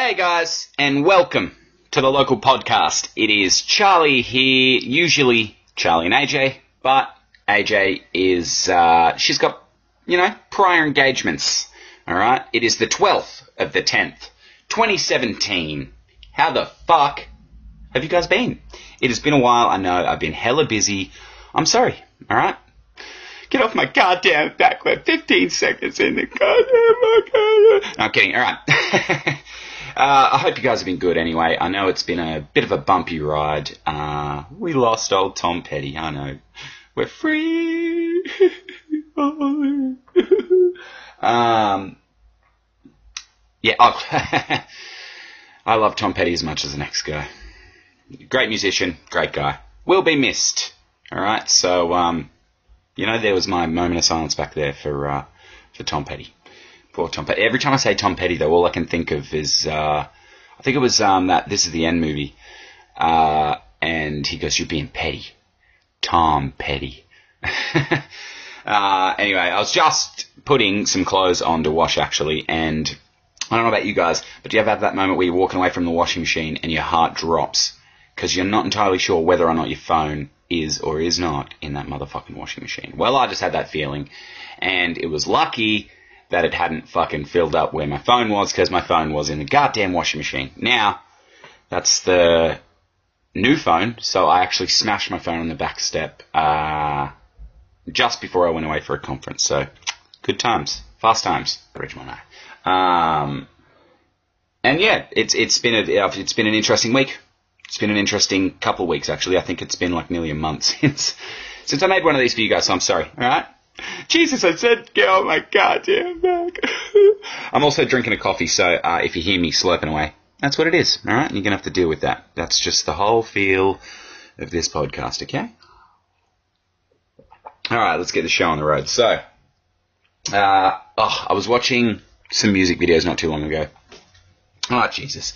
Hey guys, and welcome to the local podcast. It is Charlie here, usually Charlie and AJ, but AJ is, uh, she's got, you know, prior engagements. Alright? It is the 12th of the 10th, 2017. How the fuck have you guys been? It has been a while, I know, I've been hella busy. I'm sorry, alright? Get off my goddamn back. We're 15 seconds in the goddamn. No, I'm kidding. All right. uh, I hope you guys have been good anyway. I know it's been a bit of a bumpy ride. Uh, we lost old Tom Petty. I know. We're free. um, yeah. Oh, I love Tom Petty as much as the next guy. Great musician, great guy. Will be missed. All right. So, um, you know, there was my moment of silence back there for uh, for Tom Petty. Poor Tom Petty. Every time I say Tom Petty, though, all I can think of is uh, I think it was um, that This Is the End movie, uh, and he goes, "You're being petty, Tom Petty." uh, anyway, I was just putting some clothes on to wash actually, and I don't know about you guys, but do you ever have that moment where you're walking away from the washing machine and your heart drops because you're not entirely sure whether or not your phone is or is not in that motherfucking washing machine. Well, I just had that feeling, and it was lucky that it hadn't fucking filled up where my phone was because my phone was in the goddamn washing machine. Now, that's the new phone, so I actually smashed my phone on the back step uh, just before I went away for a conference. So, good times, fast times, Ridgemont. Um, and yeah, it's it's been a it's been an interesting week. It's been an interesting couple of weeks, actually. I think it's been like nearly a month since since I made one of these for you guys, so I'm sorry. All right. Jesus, I said, get on my goddamn back. I'm also drinking a coffee, so uh, if you hear me slurping away, that's what it is. All right, you're gonna have to deal with that. That's just the whole feel of this podcast. Okay. All right, let's get the show on the road. So, uh, oh, I was watching some music videos not too long ago. Oh, Jesus.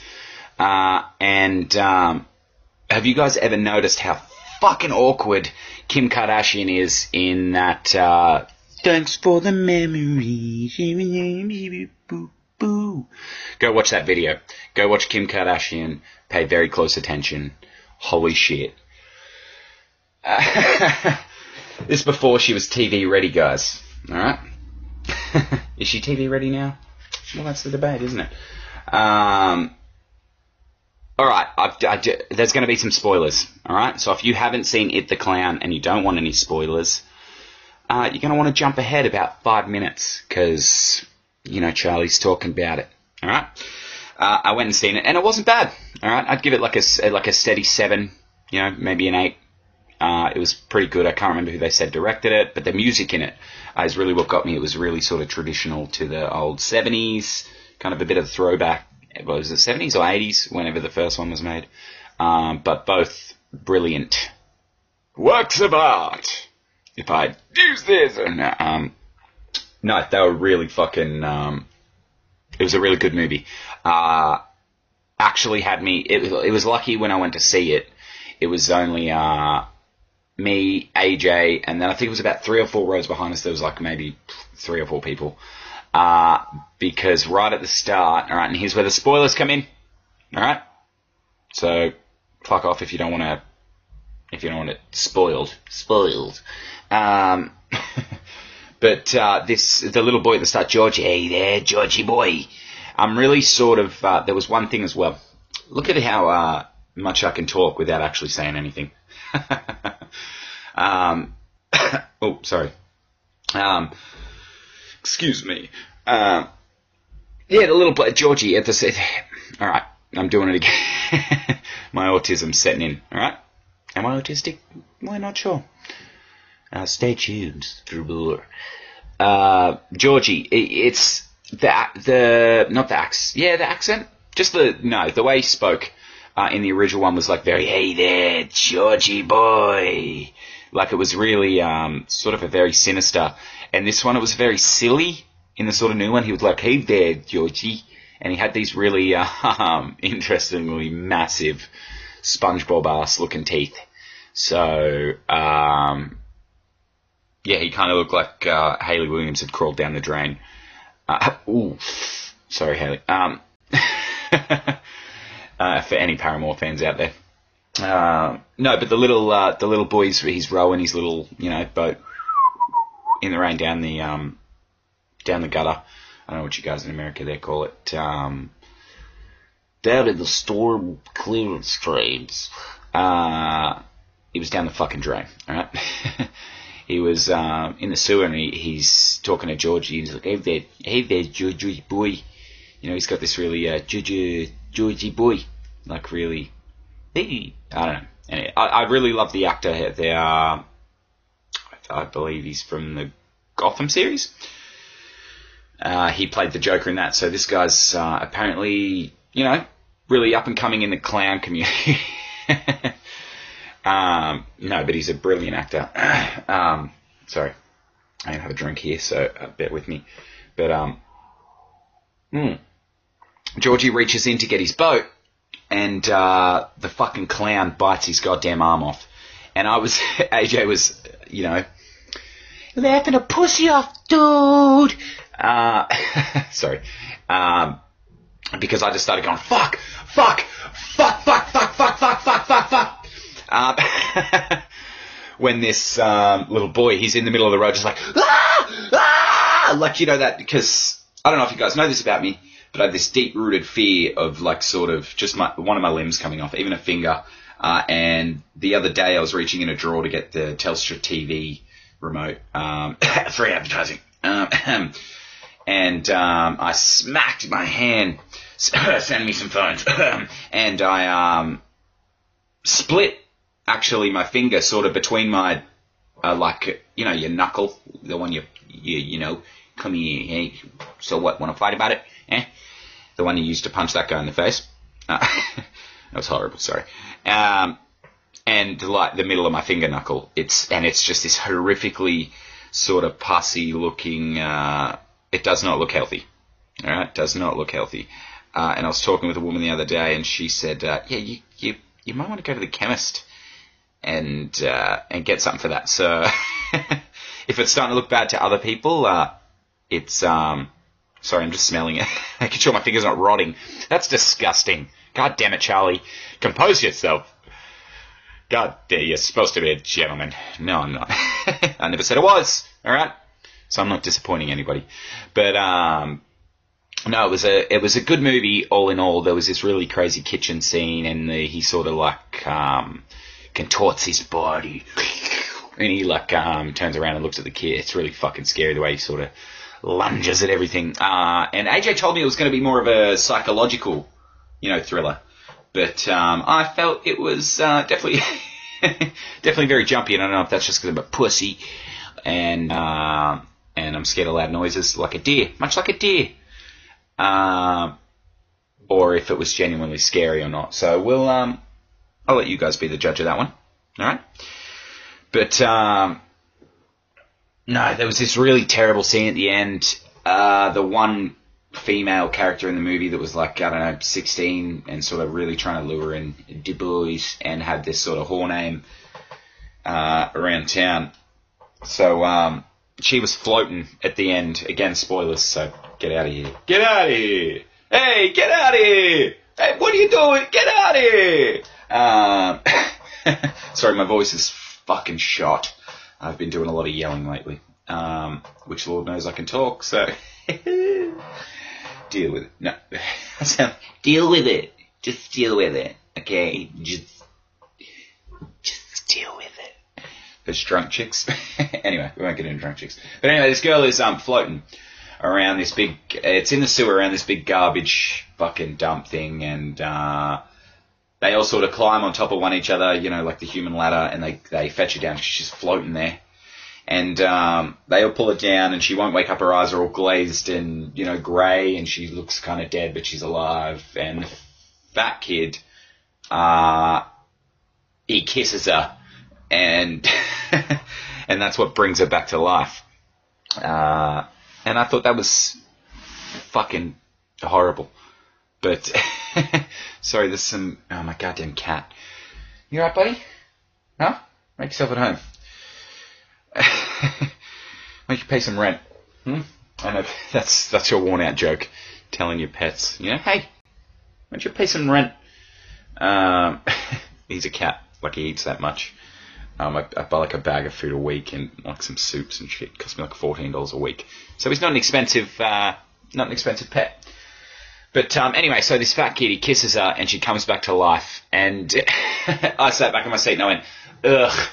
Uh, and um, have you guys ever noticed how fucking awkward Kim Kardashian is in that? Uh, Thanks for the memories. Go watch that video. Go watch Kim Kardashian. Pay very close attention. Holy shit. Uh, this before she was TV ready, guys. Alright? is she TV ready now? Well, that's the debate, isn't it? Um, all right, I, there's going to be some spoilers. All right, so if you haven't seen It the Clown and you don't want any spoilers, uh, you're going to want to jump ahead about five minutes because you know Charlie's talking about it. All right, uh, I went and seen it and it wasn't bad. All right, I'd give it like a like a steady seven, you know, maybe an eight. Uh, it was pretty good. I can't remember who they said directed it, but the music in it is really what got me. It was really sort of traditional to the old 70s, kind of a bit of throwback what was it, 70s or 80s, whenever the first one was made. Um, but both brilliant works of art. If I use this, and um, no, they were really fucking. Um, it was a really good movie. Uh, actually had me. It, it was lucky when I went to see it. It was only uh, me, AJ, and then I think it was about three or four rows behind us. There was like maybe three or four people. Uh, because right at the start, alright, and here's where the spoilers come in. Alright? So, fuck off if you don't want to, if you don't want it spoiled. Spoiled. Um, but, uh, this, the little boy at the start, George, hey there, Georgie boy. I'm really sort of, uh, there was one thing as well. Look at how, uh, much I can talk without actually saying anything. um, oh, sorry. Um, excuse me. Um, yeah, the little boy, Georgie at the. All right, I'm doing it again. My autism's setting in. All right, am I autistic? We're not sure. Uh, stay tuned. Uh, Georgie, it's the the not the accent. Yeah, the accent. Just the no, the way he spoke uh, in the original one was like very, hey there, Georgie boy. Like it was really um, sort of a very sinister. And this one, it was very silly in the sort of new one. He was like, hey there, Georgie. And he had these really, um, interestingly massive SpongeBob ass looking teeth. So, um, yeah, he kind of looked like, uh, Hayley Williams had crawled down the drain. Uh, ooh, sorry, Hayley. Um, uh, for any Paramore fans out there. Uh, no, but the little uh, the little boy's he's rowing his little you know boat in the rain down the um, down the gutter. I don't know what you guys in America there call it. Um, down in the storm clearance trains. Uh, he was down the fucking drain. All right. he was um, in the sewer and he, he's talking to Georgie. He's like, "Hey there, hey there, Georgie boy." You know, he's got this really uh, Georgie, Georgie boy, like really. Hey, I don't know. Anyway, I, I really love the actor. There, uh, I believe he's from the Gotham series. Uh, he played the Joker in that. So this guy's uh, apparently, you know, really up and coming in the clown community. um, no, but he's a brilliant actor. um, sorry, I don't have a drink here, so uh, bear with me. But um, mm, Georgie reaches in to get his boat, and uh, the fucking clown bites his goddamn arm off. And I was, AJ was, you know, laughing a pussy off, dude. Uh, sorry. Um, because I just started going, fuck, fuck, fuck, fuck, fuck, fuck, fuck, fuck, fuck, fuck. Uh, when this um, little boy, he's in the middle of the road, just like, ah, ah, like you know that because I don't know if you guys know this about me, but I have this deep-rooted fear of like sort of just my one of my limbs coming off, even a finger. Uh, and the other day I was reaching in a drawer to get the Telstra TV remote, um, free advertising. Um, and um, I smacked my hand. Send me some phones. and I um, split actually my finger sort of between my uh, like you know your knuckle, the one you you you know come here. Hey, so what? Want to fight about it? Eh? The one you used to punch that guy in the face. Uh, that was horrible. Sorry. Um, and like the middle of my finger knuckle. It's and it's just this horrifically sort of pussy looking. Uh, it does not look healthy. All right, does not look healthy. Uh, and I was talking with a woman the other day, and she said, uh, "Yeah, you you you might want to go to the chemist and uh, and get something for that." So if it's starting to look bad to other people, uh, it's um. Sorry, I'm just smelling it, making sure my finger's not rotting. That's disgusting. God damn it, Charlie. Compose yourself. God, you're supposed to be a gentleman. No, I'm not. I never said I was. All right, so I'm not disappointing anybody. But um, no, it was a it was a good movie all in all. There was this really crazy kitchen scene, and the, he sort of like um, contorts his body, and he like um, turns around and looks at the kid. It's really fucking scary the way he sort of lunges at everything. Uh, and AJ told me it was going to be more of a psychological, you know, thriller but um, I felt it was uh, definitely definitely very jumpy, and I don't know if that's just because I'm a pussy, and uh, and I'm scared of loud noises like a deer, much like a deer, uh, or if it was genuinely scary or not. So we'll um, I'll let you guys be the judge of that one. All right, but um, no, there was this really terrible scene at the end. Uh, the one female character in the movie that was like, I don't know, 16 and sort of really trying to lure in Du Bois and had this sort of whore name uh, around town. So um, she was floating at the end. Again, spoilers, so get out of here. Get out of here! Hey, get out of here! Hey, what are you doing? Get out of here! Um, sorry, my voice is fucking shot. I've been doing a lot of yelling lately, um, which Lord knows I can talk, so. deal with it. No, deal with it. Just deal with it. Okay, just just deal with it. There's drunk chicks. anyway, we won't get into drunk chicks. But anyway, this girl is um floating around this big. It's in the sewer around this big garbage fucking dump thing, and uh, they all sort of climb on top of one each other, you know, like the human ladder, and they they fetch her down. because She's just floating there and um, they all pull her down, and she won't wake up. Her eyes are all glazed and you know grey, and she looks kind of dead, but she's alive. And the fat kid, uh, he kisses her, and and that's what brings her back to life. Uh, and I thought that was fucking horrible. But sorry, there's some. Oh my goddamn cat. You alright, buddy? Huh? Make yourself at home. Make you pay some rent. Hmm? I know that's that's your worn out joke. Telling your pets, you know, hey, why don't you pay some rent? Um, he's a cat. Like he eats that much. Um, I, I buy like a bag of food a week and like some soups and shit. It costs me like fourteen dollars a week. So he's not an expensive, uh, not an expensive pet. But um, anyway, so this fat kid, he kisses her and she comes back to life. And I sat back in my seat and I went, ugh.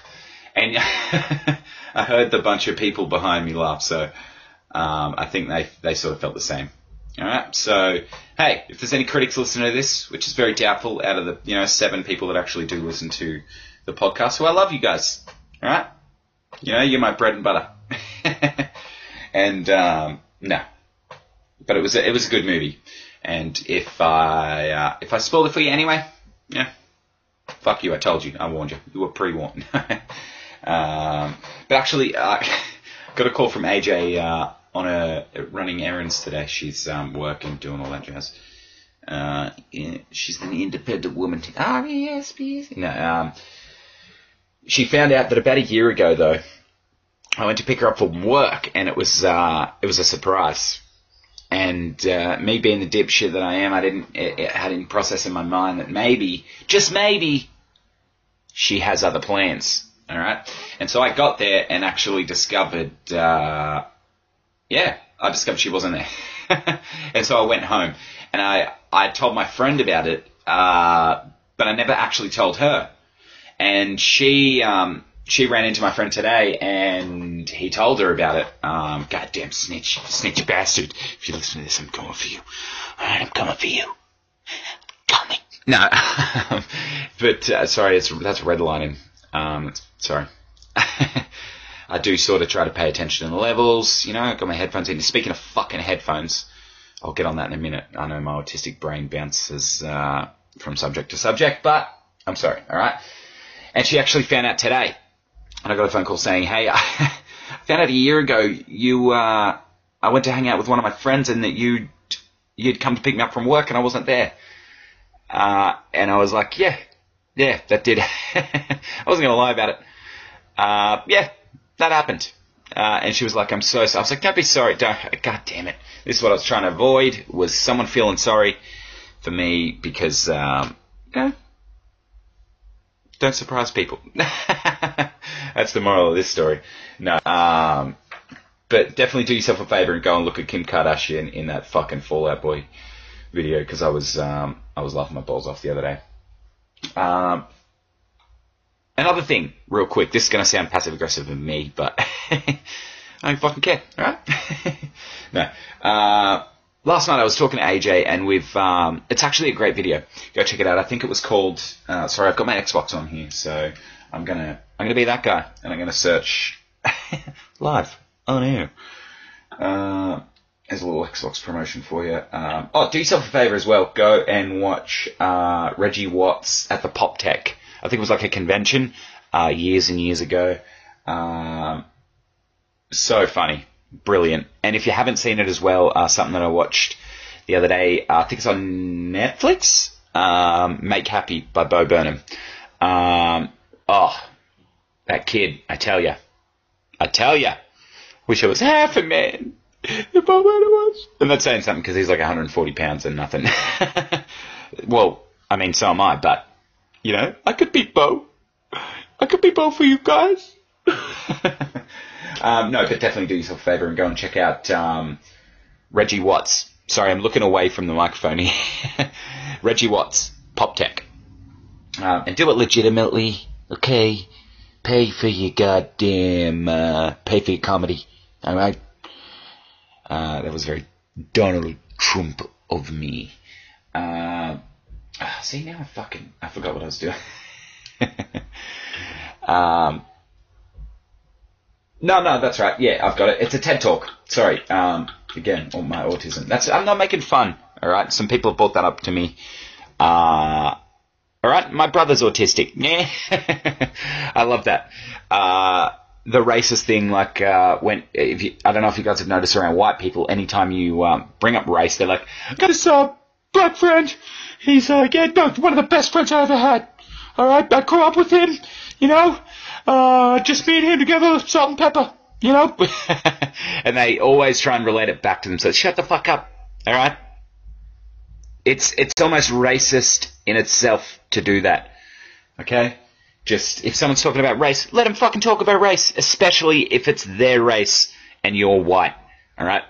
And I heard the bunch of people behind me laugh. So um, I think they they sort of felt the same. All right. So hey, if there's any critics listening to this, which is very doubtful, out of the you know seven people that actually do listen to the podcast, well, I love you guys. All right. You know, you're my bread and butter. and um, no, but it was a, it was a good movie. And if I uh, if I spoiled it for you anyway, yeah, fuck you. I told you. I warned you. You were pre-warned. um, but actually, I got a call from AJ uh, on a running errands today. She's um, working, doing all that jazz. Uh, she's an independent woman. Ah, yes, please. No, um, she found out that about a year ago, though, I went to pick her up from work, and it was uh, it was a surprise. And uh, me being the dipshit that I am, I didn't it, it, I didn't process in my mind that maybe, just maybe, she has other plans. All right, and so I got there and actually discovered, uh, yeah, I discovered she wasn't there. and so I went home and I I told my friend about it, uh, but I never actually told her. And she um, she ran into my friend today and he told her about it. Um, goddamn snitch, snitch bastard. If you listen to this, I'm coming for you. Alright, I'm coming for you. Coming. No, but uh, sorry, it's, that's redlining. Um, sorry. I do sort of try to pay attention to the levels, you know, I've got my headphones in. Speaking of fucking headphones, I'll get on that in a minute. I know my autistic brain bounces uh, from subject to subject, but I'm sorry, alright? And she actually found out today and I got a phone call saying, "Hey, I found out a year ago you uh, I went to hang out with one of my friends and that you you'd come to pick me up from work and I wasn't there." Uh, and I was like, "Yeah, yeah, that did." I wasn't gonna lie about it. Uh, yeah, that happened. Uh, and she was like, "I'm so sorry." I was like, "Don't be sorry. Don't. God damn it. This is what I was trying to avoid. Was someone feeling sorry for me because, um, don't surprise people." That's the moral of this story. No. Um, but definitely do yourself a favor and go and look at Kim Kardashian in that fucking Fall Out Boy video because I was um, I was laughing my balls off the other day. Um, another thing, real quick. This is gonna sound passive aggressive of me, but I don't fucking care. All right? no. Uh, last night I was talking to AJ and we've um, it's actually a great video. Go check it out. I think it was called. Uh, sorry, I've got my Xbox on here, so I'm gonna I'm gonna be that guy, and I'm gonna search live on air. Uh, there's a little Xbox promotion for you. Um, oh, do yourself a favor as well. Go and watch uh, Reggie Watts at the PopTech. I think it was like a convention uh, years and years ago. Um, so funny, brilliant. And if you haven't seen it as well, uh, something that I watched the other day, uh, I think it's on Netflix. Um, Make Happy by Bo Burnham. Um, Oh, that kid, I tell ya. I tell ya. Wish I was half a man. The Bob was. I'm not saying something because he's like 140 pounds and nothing. well, I mean, so am I, but, you know, I could be Bo. I could be Bo for you guys. um, no, but definitely do yourself a favour and go and check out um, Reggie Watts. Sorry, I'm looking away from the microphone here. Reggie Watts, PopTech. Um, and do it legitimately Okay, pay for your goddamn, uh, pay for your comedy. Alright? Uh, that was very Donald Trump of me. Uh, see, now I fucking, I forgot what I was doing. um, no, no, that's right. Yeah, I've got it. It's a TED Talk. Sorry. Um, again, all my autism. That's, I'm not making fun. Alright? Some people have brought that up to me. Uh, all right, my brother's autistic. Yeah, I love that. Uh, the racist thing, like uh, when if you, I don't know if you guys have noticed around white people, anytime you um, bring up race, they're like, "Got this uh, black friend. He's uh, yeah, no, one of the best friends I ever had. All right, I grew up with him. You know, uh, just me and him together, salt and pepper. You know." and they always try and relate it back to them. So shut the fuck up. All right. it's it's almost racist in itself to do that. Okay? Just if someone's talking about race, let them fucking talk about race, especially if it's their race and you're white. All right?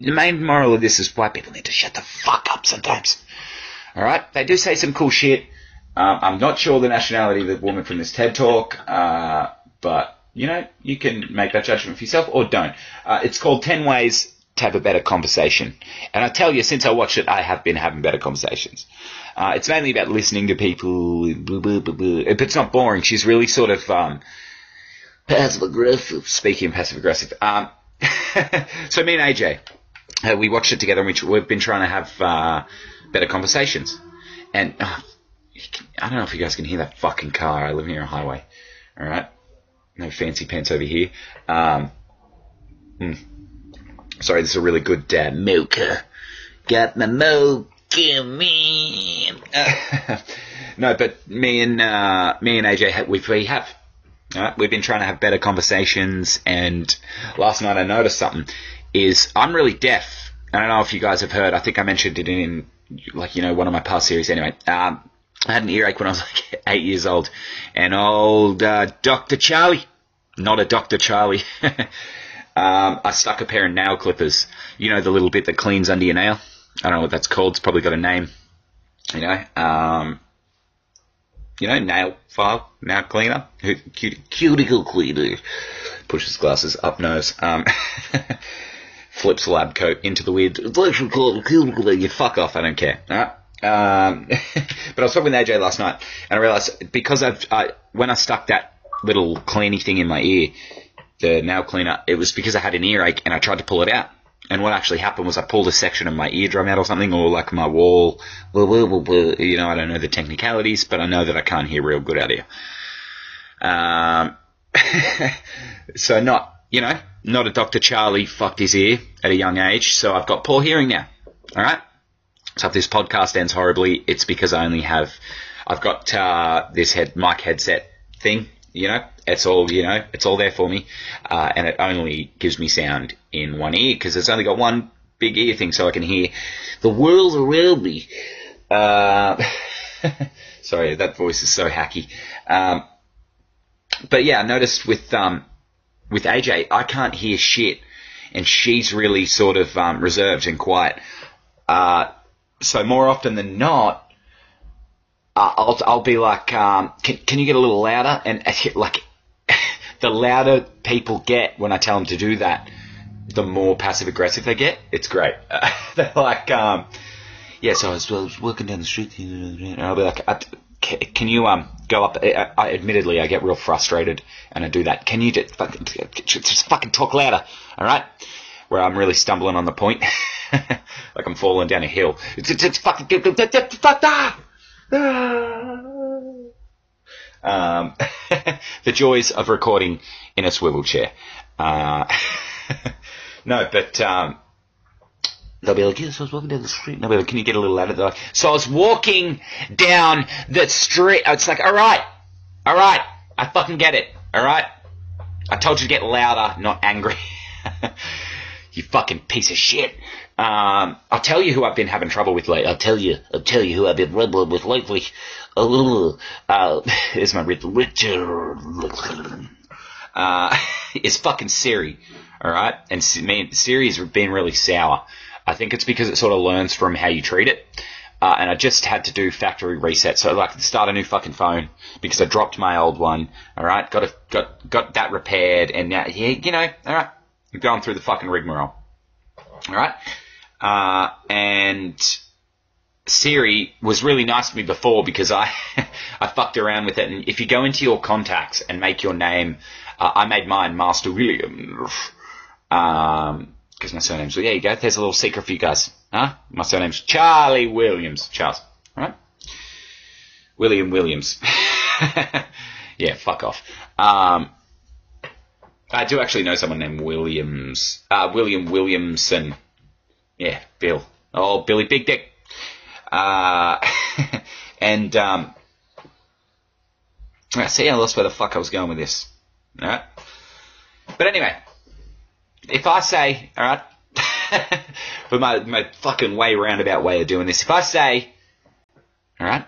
The main moral of this is white people need to shut the fuck up sometimes. All right? They do say some cool shit. Um, I'm not sure the nationality of the woman from this TED talk, uh, but you know, you can make that judgment for yourself or don't. Uh, it's called 10 Ways to Have a Better Conversation. And I tell you, since I watched it, I have been having better conversations. Uh, it's mainly about listening to people, blah, blah, blah, it's not boring. She's really sort of, um, Passive aggressive. speaking passive aggressive. Um, so me and AJ, uh, we watched it together and we, we've been trying to have, uh, better conversations. And, uh, I don't know if you guys can hear that fucking car. I live near a highway. Alright? No fancy pants over here. Um, hmm. Sorry, this is a really good uh, mocha. Got my mocha man. no, but me and uh, me and AJ, we, we have. Alright? We've been trying to have better conversations, and last night I noticed something. Is I'm really deaf. I don't know if you guys have heard. I think I mentioned it in like you know one of my past series. Anyway, um, I had an earache when I was like eight years old, and old uh, Doctor Charlie, not a Doctor Charlie. um, I stuck a pair of nail clippers. You know the little bit that cleans under your nail. I don't know what that's called. It's probably got a name. You know, um, you know, nail file, nail cleaner, cute, Cuticle cleaner. pushes glasses up nose, um, flips lab coat into the weird. It's actually called cuticle cleaner. You fuck off, I don't care. Alright? Um, but I was talking with AJ last night, and I realised because I've I, when I stuck that little cleany thing in my ear, the nail cleaner, it was because I had an earache and I tried to pull it out. And what actually happened was I pulled a section of my eardrum out or something, or like my wall. Blah, blah, blah. You know, I don't know the technicalities, but I know that I can't hear real good out here. Um, so not, you know, not a Dr. Charlie fucked his ear at a young age, so I've got poor hearing now. Alright? So if this podcast ends horribly, it's because I only have, I've got, uh, this head, mic headset thing, you know, it's all, you know, it's all there for me, uh, and it only gives me sound in one ear, because it's only got one big ear thing, so I can hear The world around me. uh, sorry, that voice is so hacky. Um, but yeah, I noticed with um, with AJ, I can't hear shit, and she's really sort of um, reserved and quiet. Uh, so more often than not, uh, I'll I'll be like, um, can can you get a little louder? And like, the louder people get when I tell them to do that, the more passive aggressive they get. It's great. they're like, um, yeah, so I was, I was walking down the street, and I'll be like, uh, can you um go up? I, I, admittedly, I get real frustrated, and I do that. Can you just fucking, just fucking talk louder, all right? Where I'm really stumbling on the point, like I'm falling down a hill. It's, it's, it's fucking. Um, the joys of recording in a swivel chair. Uh, no, but um, they'll be like, yes, I was walking down the street. And I'll be like, can you get a little louder? Like, so I was walking down the street. It's like, all right, all right, I fucking get it, all right. I told you to get louder, not angry. You fucking piece of shit. Um, I'll tell you who I've been having trouble with lately. I'll tell you. I'll tell you who I've been rumbling with lately. Oh, uh, is my Rich- Richard. Uh, is fucking Siri. Alright? And man, Siri's been really sour. I think it's because it sort of learns from how you treat it. Uh, and I just had to do factory reset, so like start a new fucking phone because I dropped my old one. All right, got a, got got that repaired, and now yeah, you know, all right, I'm going through the fucking rigmarole. All right, uh, and Siri was really nice to me before because I I fucked around with it. And if you go into your contacts and make your name, uh, I made mine Master Williams. Um, because my surname's there you go. There's a little secret for you guys. Huh? My surname's Charlie Williams. Charles. All right. William Williams. yeah, fuck off. Um, I do actually know someone named Williams. Uh, William Williamson. Yeah, Bill. Oh, Billy Big Dick. Uh, and, um, I see, I lost where the fuck I was going with this. Alright? But anyway, if I say, alright, but my, my fucking way roundabout way of doing this. If I say, alright,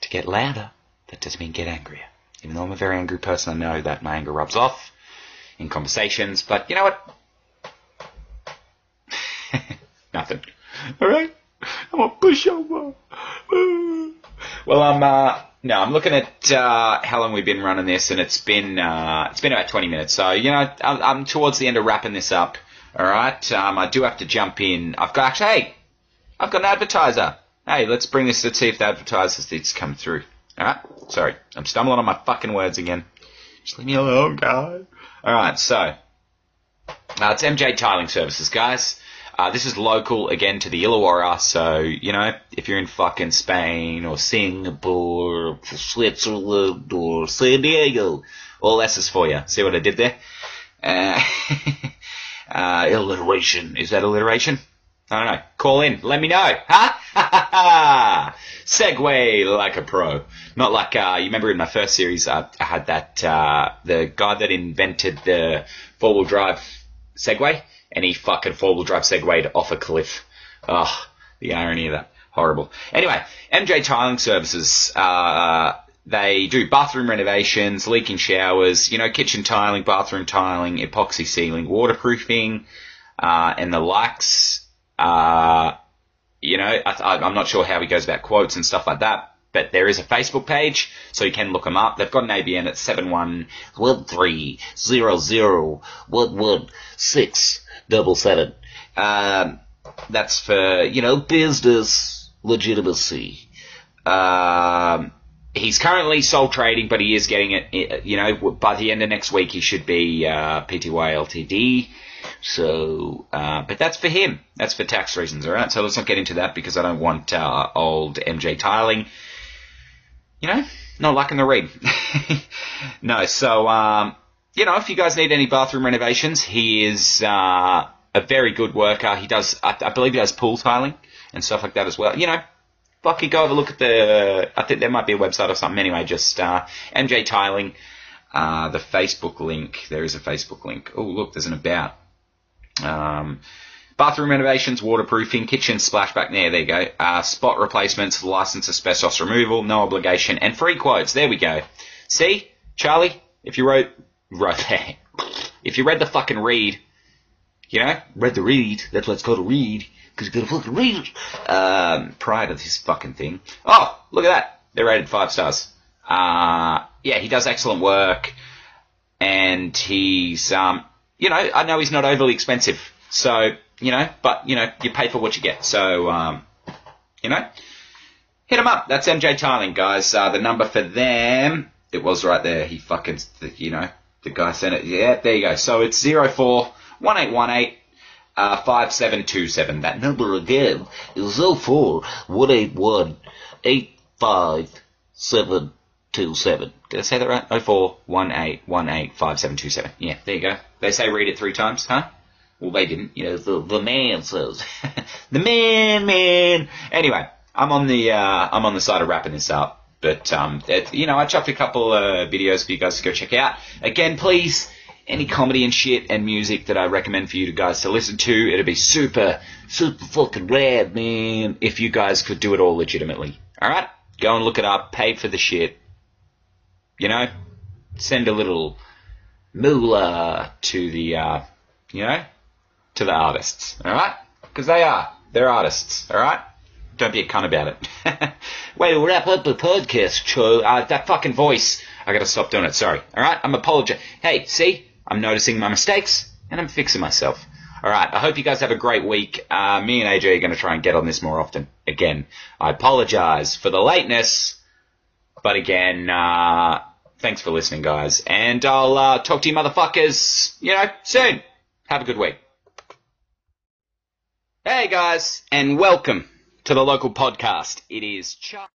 to get louder, that doesn't mean get angrier. Even though I'm a very angry person, I know that my anger rubs off in conversations, but you know what? Nothing. Alright? I'm a pushover. well, I'm, uh, no, I'm looking at, uh, how long we've been running this, and it's been, uh, it's been about 20 minutes. So, you know, I'm, I'm towards the end of wrapping this up. Alright? Um, I do have to jump in. I've got, actually, hey, I've got an advertiser. Hey, let's bring this, let's see if the advertisers needs come through. Alright? Sorry. I'm stumbling on my fucking words again. Just leave me alone, guys. Alright, so. Uh, it's MJ Tiling Services, guys. Uh, this is local again to the Illawarra, so you know if you're in fucking Spain or Singapore, or Switzerland or San Diego. all this is for you. See what I did there? Uh, uh, Alliteration. is that alliteration? I don't know. Call in. Let me know. Huh? segue like a pro. Not like, uh, you remember in my first series, uh, I had that, uh, the guy that invented the four wheel drive Segway, and he fucking four wheel drive Segwayed off a cliff. Ugh, the irony of that. Horrible. Anyway, MJ Tiling Services, uh, they do bathroom renovations, leaking showers, you know, kitchen tiling, bathroom tiling, epoxy sealing, waterproofing, uh, and the likes. Know, I, I'm not sure how he goes about quotes and stuff like that, but there is a Facebook page, so you can look them up. They've got an ABN at seven one. One three zero zero one one six double seven. Um, that's for you know Business legitimacy. Um, he's currently sole trading, but he is getting it. You know, by the end of next week, he should be uh, PTY Ltd. So, uh, but that's for him. That's for tax reasons, all right. So let's not get into that because I don't want uh, old MJ tiling. You know, not liking the read. no, so um, you know, if you guys need any bathroom renovations, he is uh, a very good worker. He does, I, I believe, he does pool tiling and stuff like that as well. You know, fucking go have a look at the. I think there might be a website or something. Anyway, just uh, MJ Tiling. Uh, the Facebook link. There is a Facebook link. Oh, look, there's an about. Um, bathroom renovations, waterproofing, kitchen splashback. There, there you go. Uh, spot replacements, license asbestos removal, no obligation, and free quotes. There we go. See, Charlie, if you wrote, wrote if you read the fucking read, you know, read the read. That's why it's called a read because you've got to fucking read. Um, prior to this fucking thing. Oh, look at that. They're rated five stars. Uh, yeah, he does excellent work, and he's um, you know, I know he's not overly expensive. So, you know, but, you know, you pay for what you get. So, um, you know, hit him up. That's MJ Tiling, guys. Uh, the number for them, it was right there. He fucking, you know, the guy sent it. Yeah, there you go. So it's 04 1818 uh, 5727. That number again is 04 181 85727. Did I say that right? 0418185727. Yeah, there you go. They say read it three times, huh? Well, they didn't. You know, the, the man says. the man, man. Anyway, I'm on the, uh, I'm on the side of wrapping this up. But, um, it, you know, I chucked a couple, uh, videos for you guys to go check out. Again, please, any comedy and shit and music that I recommend for you guys to listen to, it'd be super, super fucking rad, man, if you guys could do it all legitimately. Alright? Go and look it up, pay for the shit, you know, send a little moolah to the, uh, you know, to the artists, alright? Because they are. They're artists, alright? Don't be a cunt about it. Wait, we'll wrap up the podcast, Cho. Uh, that fucking voice. I gotta stop doing it, sorry. Alright? I'm apologizing. Hey, see? I'm noticing my mistakes, and I'm fixing myself. Alright, I hope you guys have a great week. Uh, me and AJ are gonna try and get on this more often. Again, I apologize for the lateness, but again, uh, thanks for listening, guys. And I'll uh, talk to you motherfuckers, you know, soon. Have a good week. Hey, guys, and welcome to the local podcast. It is Chuck.